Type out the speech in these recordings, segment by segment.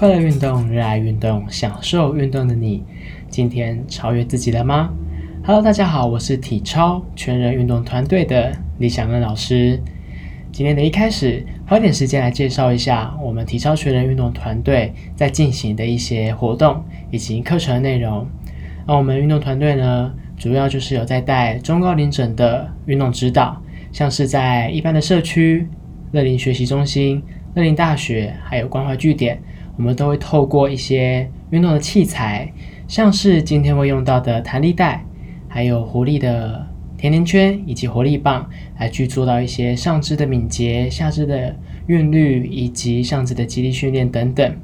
快乐运动，热爱运动，享受运动的你，今天超越自己了吗？Hello，大家好，我是体操全人运动团队的李想恩老师。今天的一开始，花点时间来介绍一下我们体操全人运动团队在进行的一些活动以及课程内容。那我们运动团队呢，主要就是有在带中高龄者的运动指导，像是在一般的社区、乐龄学习中心、乐龄大学，还有关怀据点。我们都会透过一些运动的器材，像是今天会用到的弹力带，还有活力的甜甜圈以及活力棒，来去做到一些上肢的敏捷、下肢的韵律以及上肢的肌力训练等等。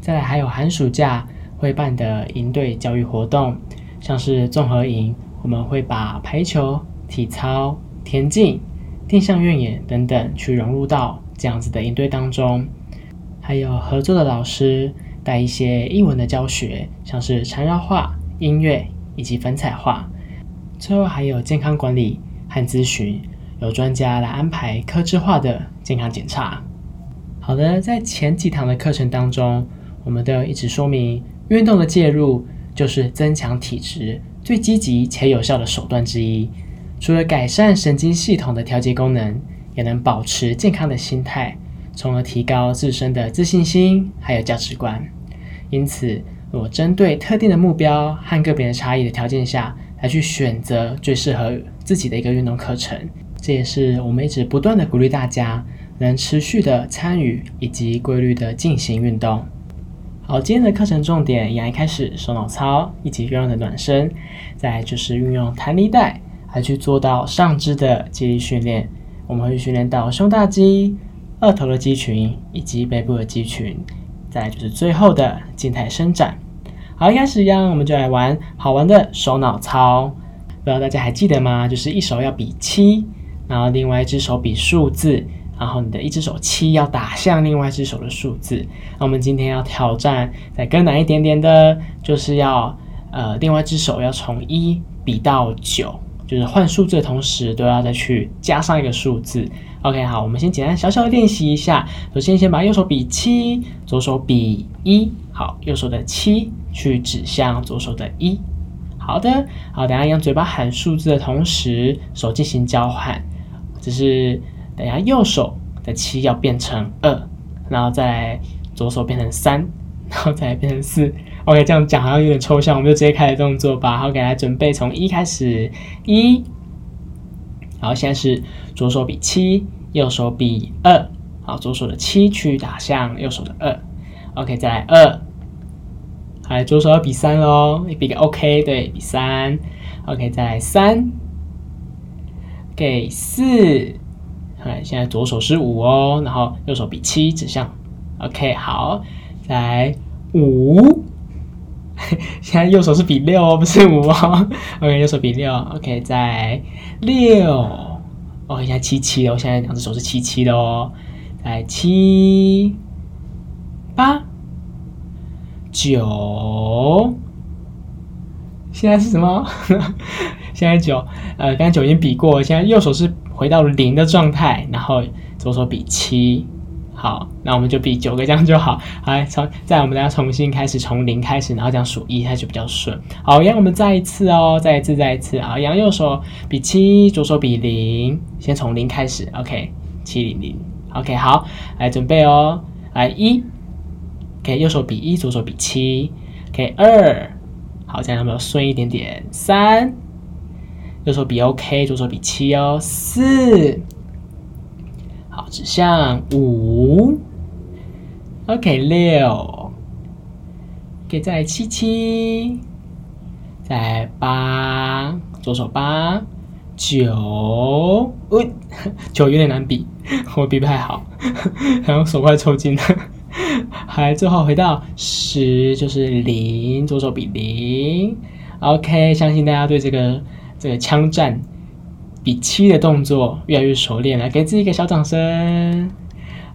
再来还有寒暑假会办的营队教育活动，像是综合营，我们会把排球、体操、田径、定向越野等等去融入到这样子的营队当中。还有合作的老师带一些英文的教学，像是缠绕画、音乐以及粉彩画。最后还有健康管理和咨询，有专家来安排科制化的健康检查。好的，在前几堂的课程当中，我们都有一直说明，运动的介入就是增强体质最积极且有效的手段之一。除了改善神经系统的调节功能，也能保持健康的心态。从而提高自身的自信心，还有价值观。因此，我针对特定的目标和个别的差异的条件下来去选择最适合自己的一个运动课程。这也是我们一直不断的鼓励大家能持续的参与以及规律的进行运动。好，今天的课程重点，一开始手脑操以及热热的暖身，再就是运用弹力带来去做到上肢的肌力训练。我们会训练到胸大肌。二头的肌群以及背部的肌群，再就是最后的静态伸展。好，一开始一样，我们就来玩好玩的手脑操。不知道大家还记得吗？就是一手要比七，然后另外一只手比数字，然后你的一只手七要打向另外一只手的数字。那我们今天要挑战再更难一点点的，就是要呃，另外一只手要从一比到九。就是换数字的同时，都要再去加上一个数字。OK，好，我们先简单小小的练习一下。首先，先把右手比七，左手比一。好，右手的七去指向左手的一。好的，好，等下用嘴巴喊数字的同时，手进行交换。只是等下右手的七要变成二，然后再左手变成三，然后再变成四。OK，这样讲好像有点抽象，我们就直接开始动作吧。好，给大家准备从一开始，一。好，现在是左手比七，右手比二。好，左手的七去打向右手的二。OK，再来二。好，左手要比三喽，比个 OK，对，比三。OK，再来三。给四。好，现在左手是五哦，然后右手比七指向。OK，好，再来五。现在右手是比六哦，不是五哦。OK，右手比六。OK，在六。哦，现在七七了。我现在两只手是七七的哦。来七八九。现在是什么？现在九。呃，刚才九已经比过，现在右手是回到零的状态，然后左手比七。好，那我们就比九个这样就好。来从再我们大家重新开始，从零开始，然后这样数一，它就比较顺。好，让我们再一次哦，再一次，再一次。好，让右手比七，左手比零，先从零开始。OK，七零零。OK，好，来准备哦。来一，OK，右手比一，左手比七。OK，二，好，这样有没有顺一点点？三，右手比 OK，左手比七哦。四。指向五，OK，六，给再来七七，再八，左手八，九，呃，九有点难比，我比不太好，然后手快抽筋。了。还最后回到十，就是零，左手比零，OK，相信大家对这个这个枪战。比七的动作越来越熟练了，给自己一个小掌声。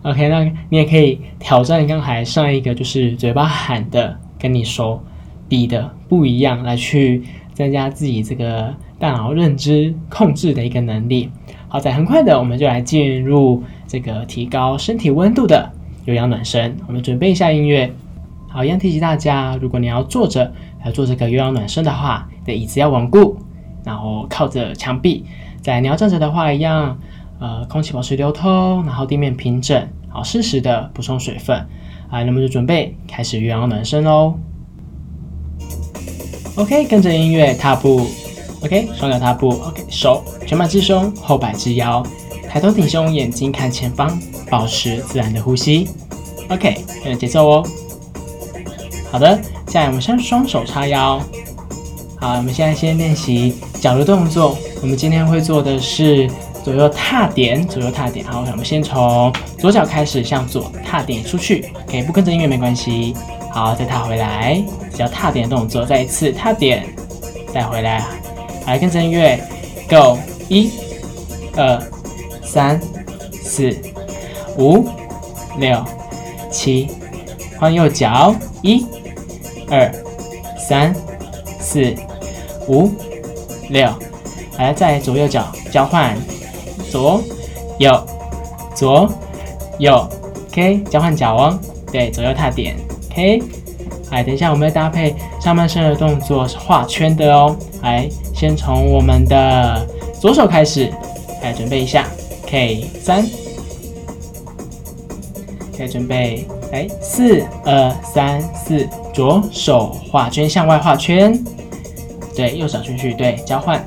OK，那你也可以挑战刚才上一个，就是嘴巴喊的跟你手比的不一样，来去增加自己这个大脑认知控制的一个能力。好，在很快的，我们就来进入这个提高身体温度的有氧暖身。我们准备一下音乐。好，一样提醒大家，如果你要坐着来做这个有氧暖身的话，你的椅子要稳固，然后靠着墙壁。在你要站着的话，一样，呃，空气保持流通，然后地面平整，好，适时的补充水分。啊，那么就准备开始有氧暖身喽。OK，跟着音乐踏步。OK，双脚踏步。OK，手全摆至胸，后摆至腰，抬头挺胸，眼睛看前方，保持自然的呼吸。OK，跟着节奏哦。好的，接下来我们先双手叉腰。好，我们现在先练习脚的动作。我们今天会做的是左右踏点，左右踏点。好，我们先从左脚开始向左踏点出去。可以不跟着音乐没关系。好，再踏回来，只要踏点的动作，再一次踏点，再回来，来跟着音乐，Go，一、二、三、四、五、六、七，换右脚，一、二、三、四、五、六，来，在左右脚交换，左、右、左、右，OK，交换脚哦，对，左右踏点。OK，来，等一下，我们要搭配上半身的动作是画圈的哦。来，先从我们的左手开始，来准备一下。，K 三，OK，准备，来，四二三四，左手画圈向外画圈，对，右手出去，对，交换。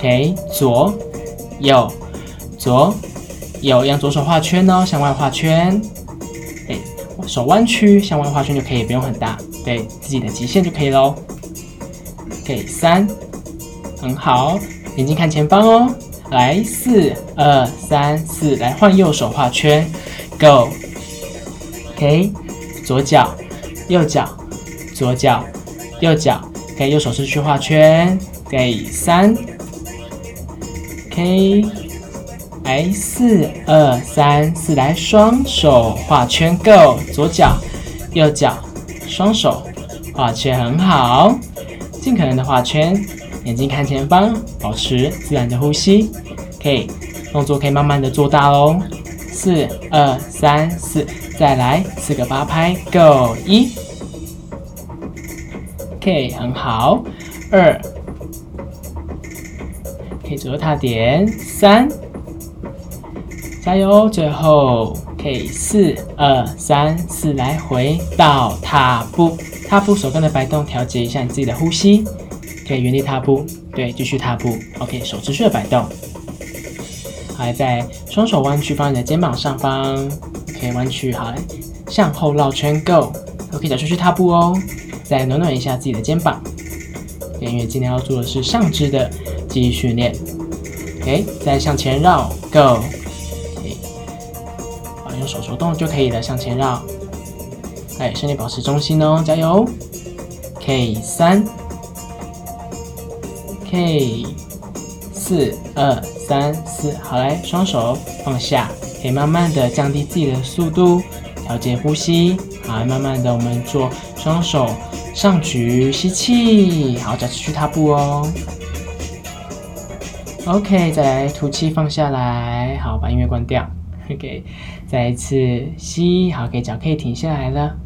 OK，左右左右，让左手画圈哦，向外画圈。手弯曲，向外画圈就可以，不用很大，对自己的极限就可以喽。OK，三，很好，眼睛看前方哦。来，四二三四，来换右手画圈，Go。OK，左脚，右脚，左脚，右脚，可以右手是去画圈。给三，OK。来，四二三四，来双手画圈，Go，左脚、右脚，双手画圈，很好，尽可能的画圈，眼睛看前方，保持自然的呼吸，可以动作可以慢慢的做大哦。四二三四，再来四个八拍，Go，一，OK，很好，二，可以左右踏点，三。加油！最后可以四二三四，来回到踏步，踏步手跟的摆动，调节一下你自己的呼吸。可以原地踏步，对，继续踏步。OK，手持续的摆动。好，再双手弯曲放你的肩膀上方，可以弯曲，好，向后绕圈，Go。OK，脚继续踏步哦。再暖暖一下自己的肩膀。因为今天要做的是上肢的继续训练。OK，再向前绕，Go。用手手动就可以了，向前绕，哎，身体保持中心哦，加油！K 三，K 四二三四，好来，双手放下，可以慢慢的降低自己的速度，调节呼吸，好，慢慢的我们做双手上举，吸气，好，再继续踏步哦。OK，再来吐气，放下来，好，把音乐关掉。OK，再一次吸，好，可以脚可以停下来了，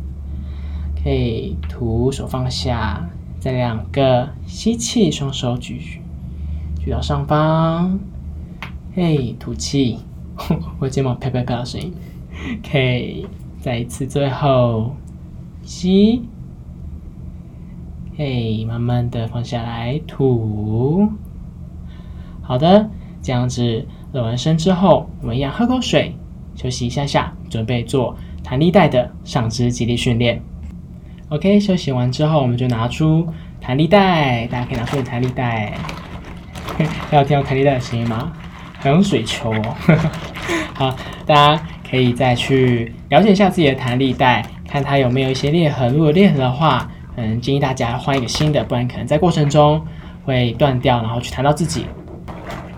可以吐，手放下，再两个吸气，双手举举到上方，嘿，吐气，我肩膀啪啪啪的声音，OK，再一次，最后吸，嘿，慢慢的放下来，吐，好的，这样子。热完身之后，我们一样喝口水，休息一下下，准备做弹力带的上肢肌力训练。OK，休息完之后，我们就拿出弹力带，大家可以拿出弹力带。要听到弹力带的声音吗？好像水球哦。好，大家可以再去了解一下自己的弹力带，看它有没有一些裂痕。如果裂痕的话，嗯，建议大家换一个新的，不然可能在过程中会断掉，然后去弹到自己。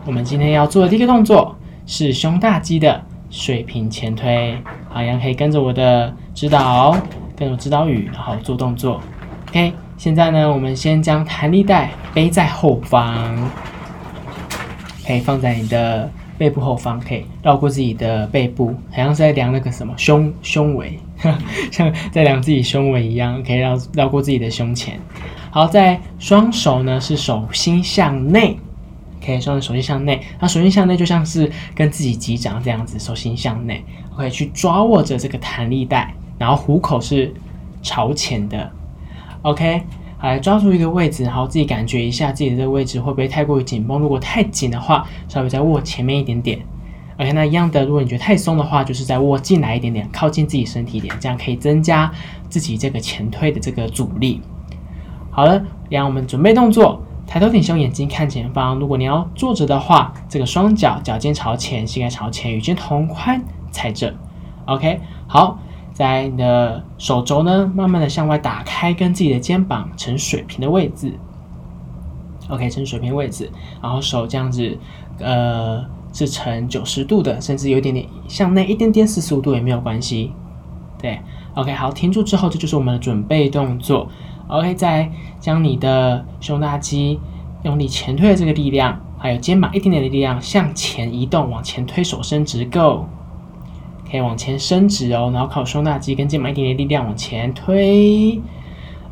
我们今天要做的第一个动作是胸大肌的水平前推，好，一样可以跟着我的指导，跟着指导语，然后做动作。OK，现在呢，我们先将弹力带背在后方，可以放在你的背部后方，可以绕过自己的背部，好像是在量那个什么胸胸围，像在量自己胸围一样，可以绕绕过自己的胸前。好，在双手呢是手心向内，可以双手心向内，那手心向内就像是跟自己击掌这样子，手心向内，OK，去抓握着这个弹力带，然后虎口是朝前的，OK 好。来抓住一个位置，然后自己感觉一下自己的这个位置会不会太过于紧绷？如果太紧的话，稍微再握前面一点点。OK，那一样的，如果你觉得太松的话，就是再握进来一点点，靠近自己身体一点，这样可以增加自己这个前推的这个阻力。好了，让我们准备动作，抬头挺胸，眼睛看前方。如果你要坐着的话，这个双脚脚尖朝前，膝盖朝前，与肩同宽踩着。OK，好。在你的手肘呢，慢慢的向外打开，跟自己的肩膀成水平的位置。OK，成水平位置，然后手这样子，呃，是成九十度的，甚至有一点点向内一点点四十五度也没有关系。对，OK，好，停住之后，这就是我们的准备动作。OK，再将你的胸大肌用力前推的这个力量，还有肩膀一点点的力量向前移动，往前推，手伸直，Go。可以往前伸直哦，然后靠胸大肌跟肩膀一点点力量往前推。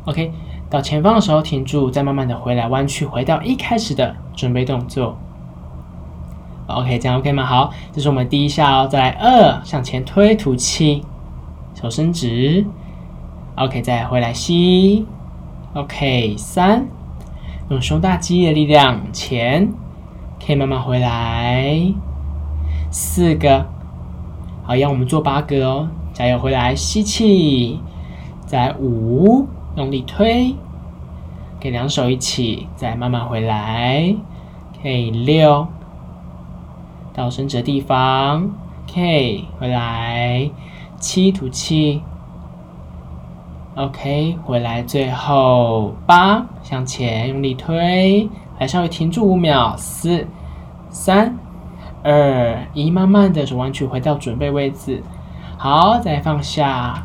OK，到前方的时候停住，再慢慢的回来弯曲，回到一开始的准备动作。OK，这样 OK 吗？好，这是我们第一下哦。再来二，向前推，吐气，手伸直。OK，再回来吸。OK，三，用胸大肌的力量前，可以慢慢回来。四个。好，让我们做八个哦，加油！回来，吸气，再五，用力推，给两手一起，再慢慢回来，可以六，到伸直的地方，可以回来，七，吐气。，OK，回来，最后八，向前用力推，来稍微停住五秒，四，三。二一，慢慢的手弯曲回到准备位置，好，再放下。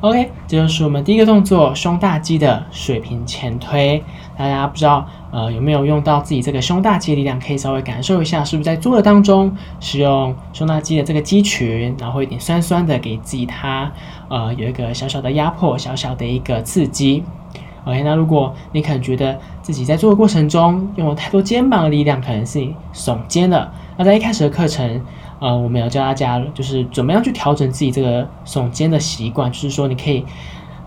OK，这就是我们第一个动作，胸大肌的水平前推。大家不知道呃有没有用到自己这个胸大肌的力量？可以稍微感受一下，是不是在做的当中使用胸大肌的这个肌群，然后会有点酸酸的，给自己它呃有一个小小的压迫，小小的一个刺激。OK，那如果你可能觉得自己在做的过程中用了太多肩膀的力量，可能是耸肩了。那在一开始的课程，呃，我们要教大家就是怎么样去调整自己这个耸肩的习惯，就是说你可以，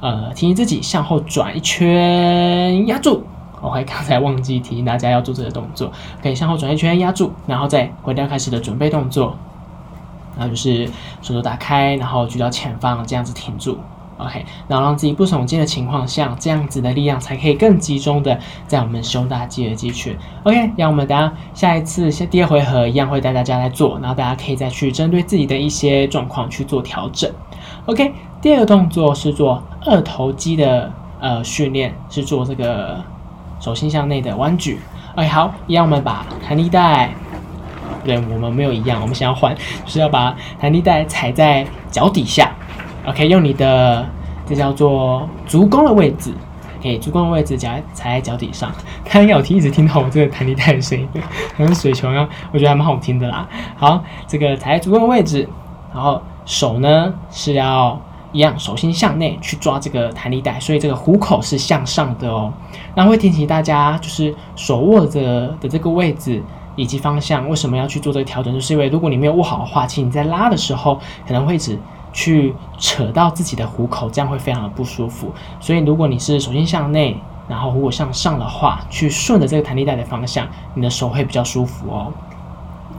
呃，提醒自己向后转一圈，压住。我还刚才忘记提醒大家要做这个动作，可以向后转一圈，压住，然后再回到开始的准备动作，然后就是手肘打开，然后举到前方，这样子挺住。OK，然后让自己不耸肩的情况下，这样子的力量才可以更集中的在我们胸大肌的肌群。OK，让我们等下下一次下第二回合一样会带大家来做，然后大家可以再去针对自己的一些状况去做调整。OK，第二个动作是做二头肌的呃训练，是做这个手心向内的弯举。OK，好，一样我们把弹力带，对，我们没有一样，我们想要换，就是要把弹力带踩在脚底下。OK，用你的这叫做足弓的位置，可以足弓的位置脚踩在脚底上。大家应该有听，一直听到我这个弹力带的声音，好像水球一样，我觉得还蛮好听的啦。好，这个踩在足弓的位置，然后手呢是要一样，手心向内去抓这个弹力带，所以这个虎口是向上的哦。那会提醒大家，就是手握着的这个位置以及方向，为什么要去做这个调整？就是因为如果你没有握好的话，其实你在拉的时候可能会只去扯到自己的虎口，这样会非常的不舒服。所以，如果你是手心向内，然后如果向上的话，去顺着这个弹力带的方向，你的手会比较舒服哦。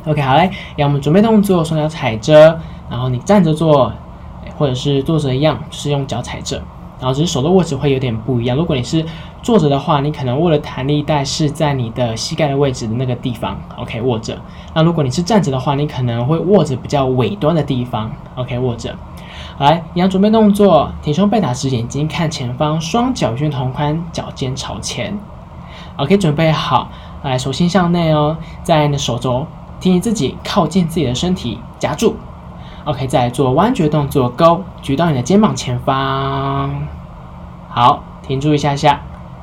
OK，好嘞，让我们准备动作，双脚踩着，然后你站着做，或者是坐着一样，就是用脚踩着。然后只是手的位置会有点不一样。如果你是坐着的话，你可能握的弹力带是在你的膝盖的位置的那个地方，OK，握着。那如果你是站着的话，你可能会握着比较尾端的地方，OK，握着。来，一样准备动作，挺胸背打直，眼睛看前方，双脚与肩同宽，脚尖朝前。OK，准备好，来，手心向内哦，在你的手肘提醒自己靠近自己的身体，夹住。OK，再来做弯举动作，Go，举到你的肩膀前方。好，停住一下下，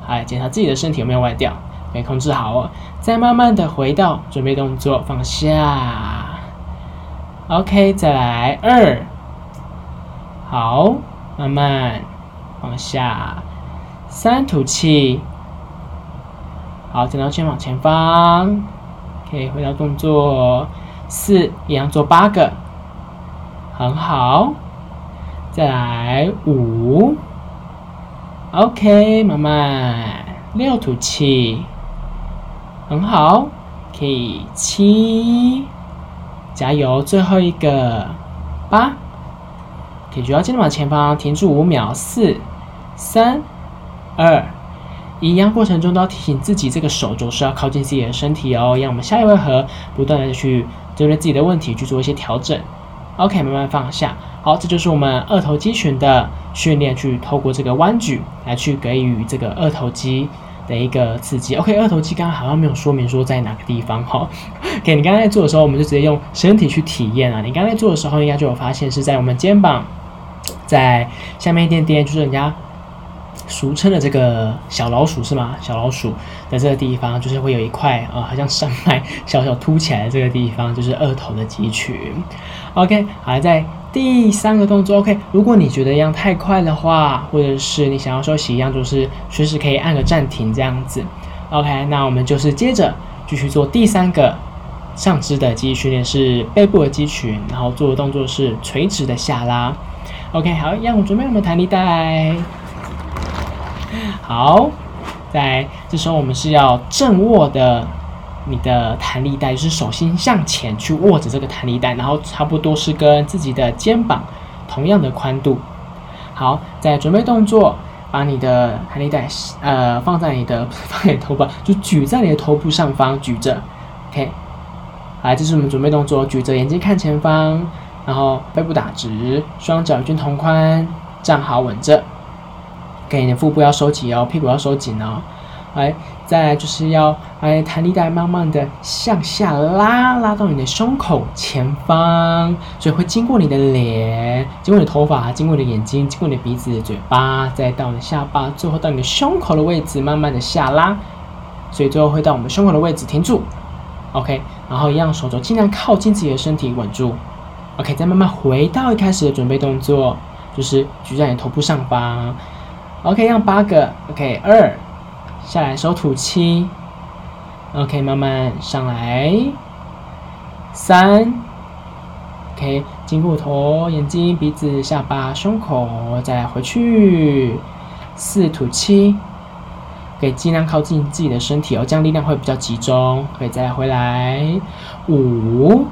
来检查自己的身体有没有歪掉，没控制好哦。再慢慢的回到准备动作，放下。OK，再来二，好，慢慢放下，三吐气，好，剪刀肩往前方，可以回到动作，四一样做八个，很好，再来五，OK，慢慢六吐气，很好，可以七。加油，最后一个八，可以，主要肩膀前方停住五秒，四、三、二、一。一样过程中都要提醒自己，这个手肘是要靠近自己的身体哦。让我们下一回合不断的去针对自己的问题去做一些调整。OK，慢慢放下。好，这就是我们二头肌群的训练，去透过这个弯举来去给予这个二头肌。的一个刺激，OK，二头肌刚刚好像没有说明说在哪个地方哈。OK，你刚刚在做的时候，我们就直接用身体去体验啊。你刚才做的时候，应该就有发现是在我们肩膀，在下面一点点，就是人家俗称的这个小老鼠是吗？小老鼠的这个地方，就是会有一块啊、好像山脉小小凸起来的这个地方，就是二头的肌群。OK，好，在。第三个动作，OK。如果你觉得一样太快的话，或者是你想要休息一样，就是随时可以按个暂停这样子。OK，那我们就是接着继续做第三个上肢的肌训练，是背部的肌群，然后做的动作是垂直的下拉。OK，好，一样，我准备我们弹力带。好，在这时候我们是要正握的。你的弹力带就是手心向前去握着这个弹力带，然后差不多是跟自己的肩膀同样的宽度。好，在准备动作，把你的弹力带呃放在你的放在你头部，就举在你的头部上方举着。OK，来，这是我们准备动作，举着眼睛看前方，然后背部打直，双脚均同宽，站好稳着。OK，你的腹部要收紧哦，屁股要收紧哦。来，再来就是要来弹力带慢慢的向下拉，拉到你的胸口前方，所以会经过你的脸，经过你的头发，经过你的眼睛，经过你的鼻子、嘴巴，再到你的下巴，最后到你的胸口的位置，慢慢的下拉，所以最后会到我们胸口的位置停住，OK，然后一样手肘尽量靠近自己的身体稳住，OK，再慢慢回到一开始的准备动作，就是举在你头部上方，OK，让八个，OK，二。下来，手吐气，OK，慢慢上来，三，OK，经过头、眼睛、鼻子、下巴、胸口，再来回去，四吐气，可以尽量靠近自己的身体哦，这样力量会比较集中，可以再回来，五，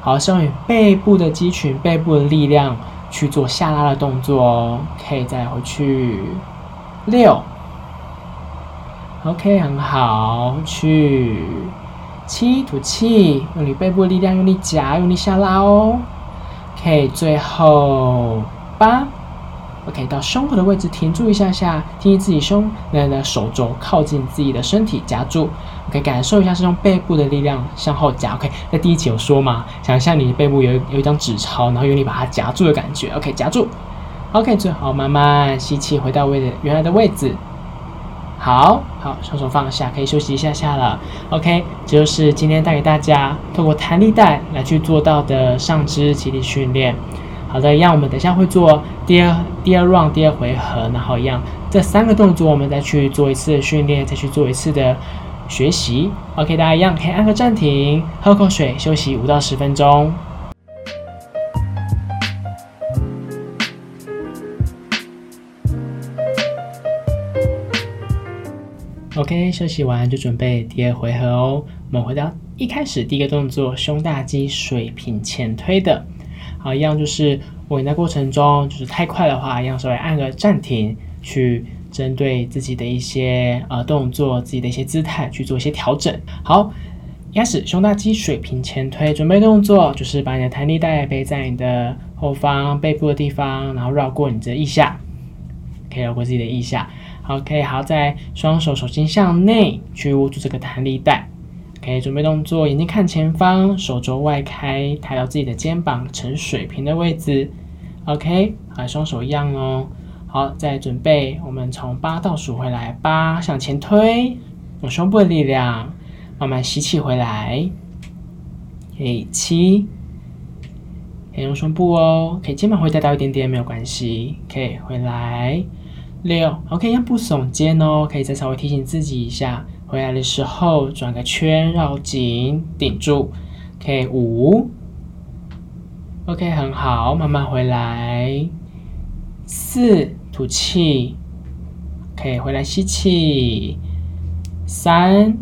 好，使用背部的肌群、背部的力量去做下拉的动作哦，可以再回去，六。OK，很好，去七吐气，用你背部力量，用力夹，用力下拉哦。OK，最后八，OK，到胸口的位置停住一下下，听听自己胸那那手肘靠近自己的身体夹住，OK，感受一下是用背部的力量向后夹。OK，在第一集有说嘛，想象你背部有有一张纸钞，然后用力把它夹住的感觉。OK，夹住。OK，最好慢慢吸气，回到位的原来的位置。好好，双手放下，可以休息一下下了。OK，这就是今天带给大家透过弹力带来去做到的上肢肌力训练。好的，一样，我们等一下会做第二第二 round 第二回合，然后一样这三个动作我们再去做一次训练，再去做一次的学习。OK，大家一样可以按个暂停，喝口水，休息五到十分钟。OK，休息完就准备第二回合哦。我们回到一开始第一个动作，胸大肌水平前推的。好，一样就是我在过程中就是太快的话，一样稍微按个暂停，去针对自己的一些呃动作、自己的一些姿态去做一些调整。好，开始胸大肌水平前推，准备动作就是把你的弹力带背在你的后方背部的地方，然后绕过你的腋下，可以绕过自己的腋下。好，可以好，在双手手心向内去握住这个弹力带。OK，准备动作，眼睛看前方，手肘外开，抬到自己的肩膀呈水平的位置。OK，好，双手一样哦。好，再准备，我们从八倒数回来，八向前推，用胸部的力量慢慢吸气回来。OK，七可以用胸部哦，可以肩膀会带到一点点没有关系，可以回来六，OK，一样不耸肩哦，可以再稍微提醒自己一下，回来的时候转个圈绕紧顶住，可以五，OK，很好，慢慢回来。四，吐气，可以回来吸气。三。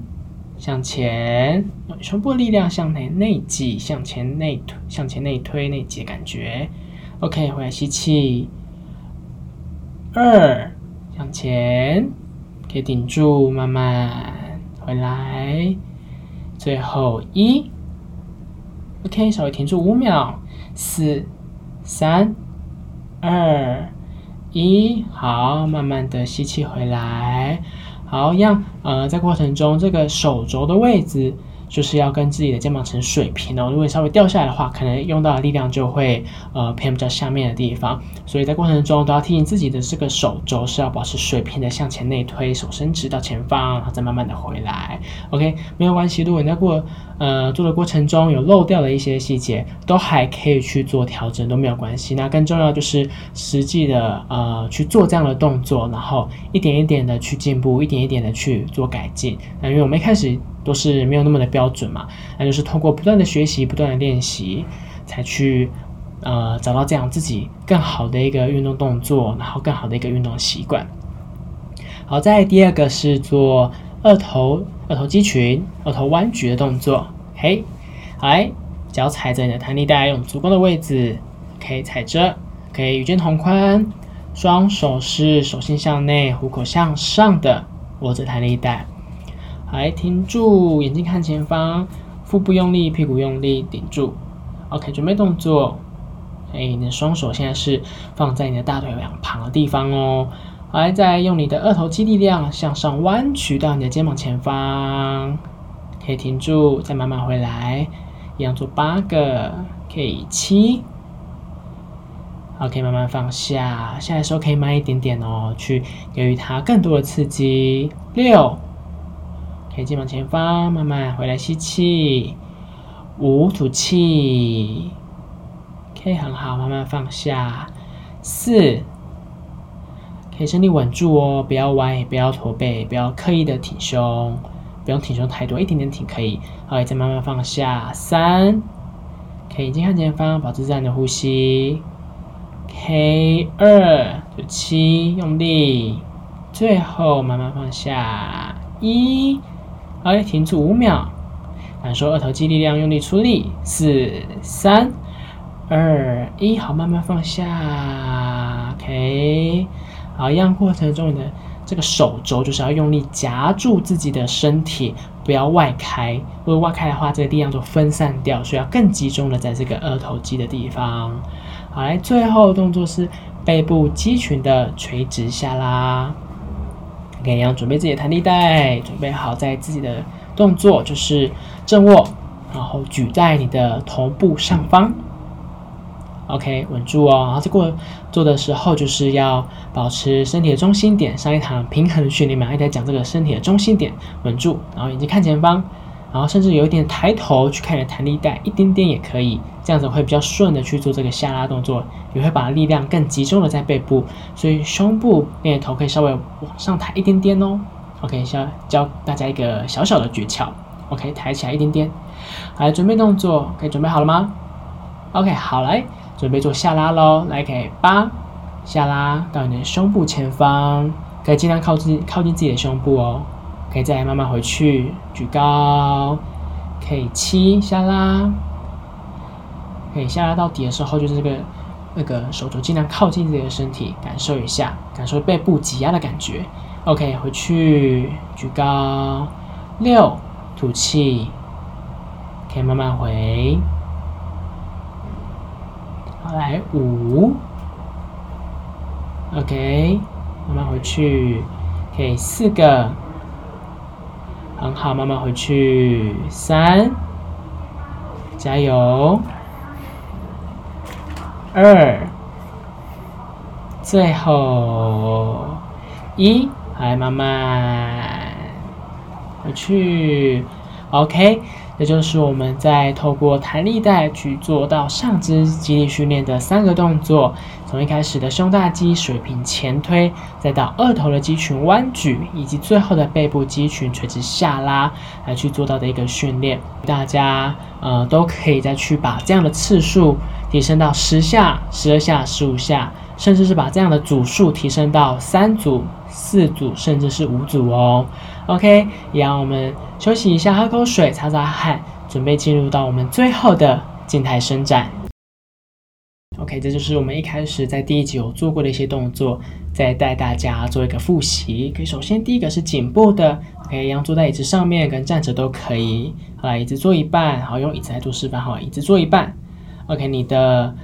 向前，胸部力量向内内挤，向前内推，向前内推内挤的感觉。OK，回来吸气。二，向前，可以顶住，慢慢回来。最后一，OK，稍微停住五秒。四、三、二、一，好，慢慢的吸气回来。好，让，呃，在过程中，这个手肘的位置就是要跟自己的肩膀成水平哦。如果你稍微掉下来的话，可能用到的力量就会呃偏比较下面的地方。所以在过程中都要提醒自己的这个手肘是要保持水平的向前内推，手伸直到前方，然后再慢慢的回来。OK，没有关系。如果你在过呃做的过程中有漏掉的一些细节，都还可以去做调整，都没有关系。那更重要就是实际的呃去做这样的动作，然后一点一点的去进步，一点一点的去做改进。那因为我们一开始都是没有那么的标准嘛，那就是通过不断的学习、不断的练习，才去呃找到这样自己更好的一个运动动作，然后更好的一个运动习惯。好，再第二个是做二头二头肌群、二头弯举的动作。嘿，好来，脚踩着你的弹力带，用足弓的位置可以踩着，可以与肩同宽，双手是手心向内、虎口向上的握着弹力带。来，停住，眼睛看前方，腹部用力，屁股用力，顶住。OK，准备动作。哎，你的双手现在是放在你的大腿两旁的地方哦。来，再用你的二头肌力量向上弯曲到你的肩膀前方。可以停住，再慢慢回来。一样做八个，可以七。OK，慢慢放下。下来的时候可以慢一点点哦，去给予它更多的刺激。六。可以肩膀前方，慢慢回来吸气，五吐气，可以很好，慢慢放下，四，可以身体稳住哦，不要歪，不要驼背，不要刻意的挺胸，不用挺胸太多，一点点挺可以，好，再慢慢放下，三，可以眼睛看前方，保持自然的呼吸，K 二吐气，用力，最后慢慢放下，一。好，停住五秒，感受二头肌力量，用力出力。四、三、二、一，好，慢慢放下。OK，好，一样过程中你的这个手肘就是要用力夹住自己的身体，不要外开。如果外开的话，这个力量就分散掉，所以要更集中的在这个二头肌的地方。好，来，最后动作是背部肌群的垂直下拉。OK，一样准备自己的弹力带，准备好在自己的动作就是正握，然后举在你的头部上方。OK，稳住哦。然后在过做的时候，就是要保持身体的中心点。上一堂平衡训练嘛，一直在讲这个身体的中心点，稳住，然后眼睛看前方。然后甚至有一点抬头去看你的弹力带，一点点也可以，这样子会比较顺的去做这个下拉动作，也会把力量更集中的在背部，所以胸部那个头可以稍微往上抬一点点哦。OK，教教大家一个小小的诀窍，OK，抬起来一点点。来准备动作，可以准备好了吗？OK，好，来准备做下拉喽，来，可以八下拉到你的胸部前方，可以尽量靠近靠近自己的胸部哦。可以再慢慢回去，举高，可以七下拉，可以下拉到底的时候，就是这个那个手肘尽量靠近自己的身体，感受一下，感受背部挤压的感觉。OK，回去，举高，六，吐气，可以慢慢回，来五，OK，慢慢回去，可以四个。很好，慢慢回去。三，加油。二，最后一，来慢慢回去。OK，也就是我们在透过弹力带去做到上肢肌力训练的三个动作，从一开始的胸大肌水平前推，再到二头的肌群弯举，以及最后的背部肌群垂直下拉来去做到的一个训练。大家呃都可以再去把这样的次数提升到十下、十二下、十五下，甚至是把这样的组数提升到三组、四组，甚至是五组哦。OK，也让我们休息一下，喝口水，擦擦汗，准备进入到我们最后的静态伸展。OK，这就是我们一开始在第一集有做过的一些动作，再带大家做一个复习。可以，首先第一个是颈部的，OK，一样坐在椅子上面，跟站着都可以。好来，椅子坐一半，好，用椅子来做示范。好，椅子坐一半，OK，你的。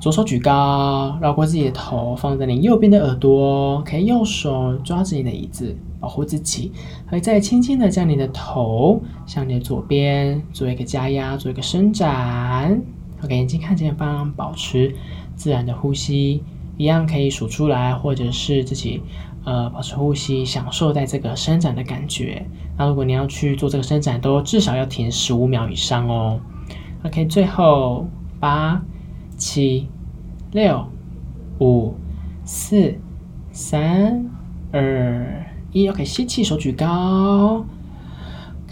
左手举高，绕过自己的头，放在你右边的耳朵，可以右手抓着你的椅子，保护自己。可以再轻轻的将你的头向你的左边做一个加压，做一个伸展。OK，眼睛看前方，保持自然的呼吸，一样可以数出来，或者是自己呃保持呼吸，享受在这个伸展的感觉。那如果你要去做这个伸展，都至少要停十五秒以上哦。OK，最后八。七、六、五、四、三、二、一，OK，吸气，手举高，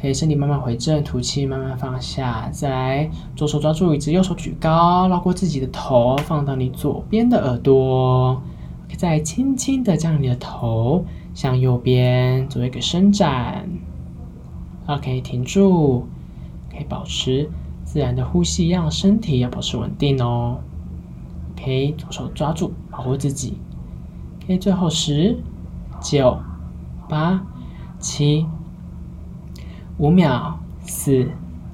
可以身体慢慢回正，吐气，慢慢放下。再来，左手抓住椅子，右手举高，绕过自己的头，放到你左边的耳朵。OK，再轻轻的将你的头向右边做一个伸展。OK，停住，可以保持。自然的呼吸，让身体要保持稳定哦。OK，左手抓住，保护自己。OK，最后十、九、八、七、五秒，四、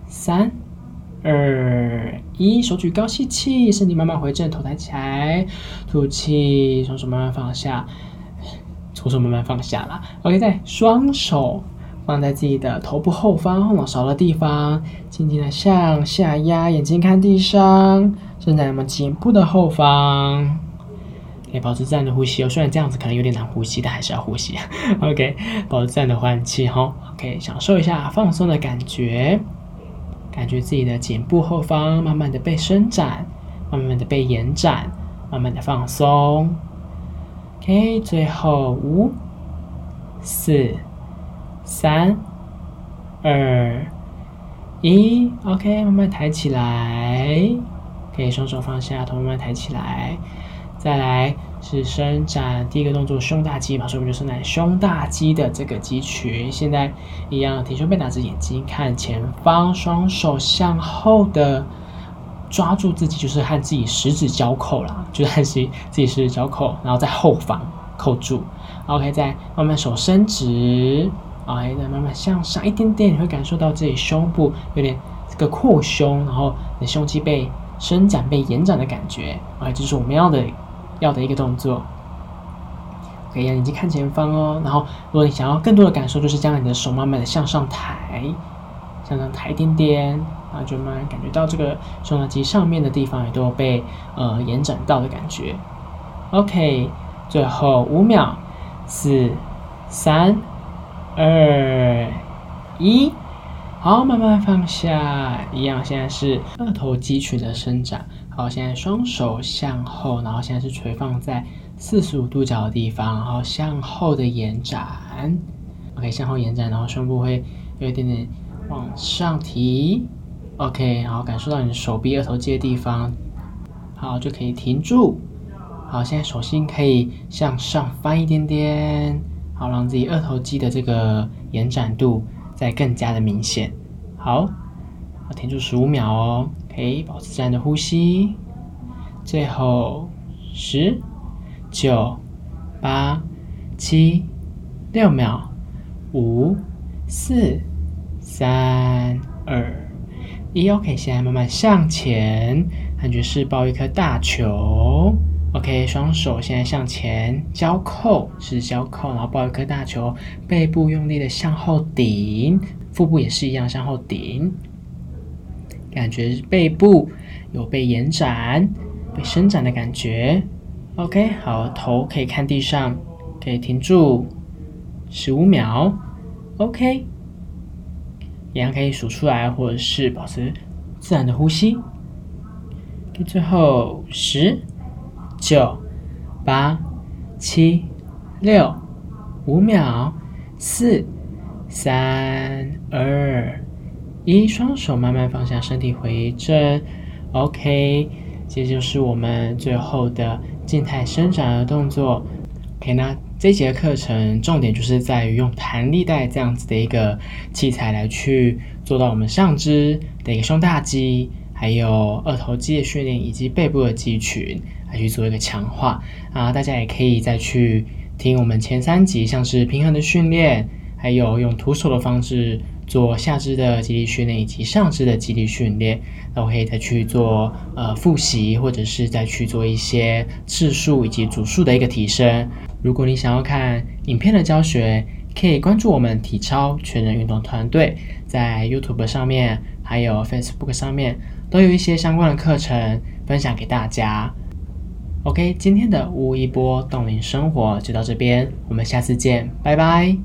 三、二、一，手举高，吸气，身体慢慢回正，头抬起来，吐气，双手慢慢放下，左手慢慢放下了。OK，再双手。放在自己的头部后方后脑勺的地方，轻轻的向下压，眼睛看地上，伸展我们颈部的后方，可以保持自然的呼吸哦。虽然这样子可能有点难呼吸，但还是要呼吸。OK，保持自然的换气哈。OK，享受一下放松的感觉，感觉自己的颈部后方慢慢的被伸展，慢慢的被延展，慢慢的放松。OK，最后五、四。三、二、一，OK，慢慢抬起来，可以双手放下，头慢慢抬起来。再来是伸展，第一个动作胸大肌，嘛，所以我们就伸展胸大肌的这个肌群。现在一样，挺胸背打直，眼睛看前方，双手向后的抓住自己，就是和自己十指交扣啦，就是和自己自己十指交扣，然后在后方扣住。OK，再慢慢手伸直。，OK，，再慢慢向上一点点，你会感受到自己胸部有点这个扩胸，然后你的胸肌被伸展、被延展的感觉。哎，这是我们要的要的一个动作。可以让眼睛看前方哦。然后，如果你想要更多的感受，就是将你的手慢慢的向上抬，向上抬一点点，然后就慢慢感觉到这个胸大肌上面的地方也都有被呃延展到的感觉。OK，最后五秒，四、三。二一，好，慢慢放下。一样，现在是二头肌群的伸展。好，现在双手向后，然后现在是垂放在四十五度角的地方，然后向后的延展。OK，向后延展，然后胸部会有一点点往上提。OK，然后感受到你的手臂二头肌的地方，好，就可以停住。好，现在手心可以向上翻一点点。好，让自己二头肌的这个延展度再更加的明显。好，好，停住十五秒哦，可以保持自然的呼吸。最后十、九、八、七、六秒，五、四、三、二、一。OK，现在慢慢向前，感觉是抱一颗大球。OK，双手现在向前交扣，是交扣，然后抱一颗大球，背部用力的向后顶，腹部也是一样向后顶，感觉背部有被延展、被伸展的感觉。OK，好，头可以看地上，可以停住十五秒。OK，一样可以数出来，或者是保持自然的呼吸。最后十、九、八、七、六、五秒，四、三、二、一，双手慢慢放下，身体回正。OK，这就是我们最后的静态伸展的动作。OK，那这节课程重点就是在于用弹力带这样子的一个器材来去做到我们上肢的一个胸大肌，还有二头肌的训练，以及背部的肌群来去做一个强化啊。大家也可以再去听我们前三集，像是平衡的训练，还有用徒手的方式。做下肢的肌力训练以及上肢的肌力训练，那我可以再去做呃复习，或者是再去做一些次数以及组数的一个提升。如果你想要看影片的教学，可以关注我们体操全人运动团队，在 YouTube 上面还有 Facebook 上面都有一些相关的课程分享给大家。OK，今天的乌一波冻龄生活就到这边，我们下次见，拜拜。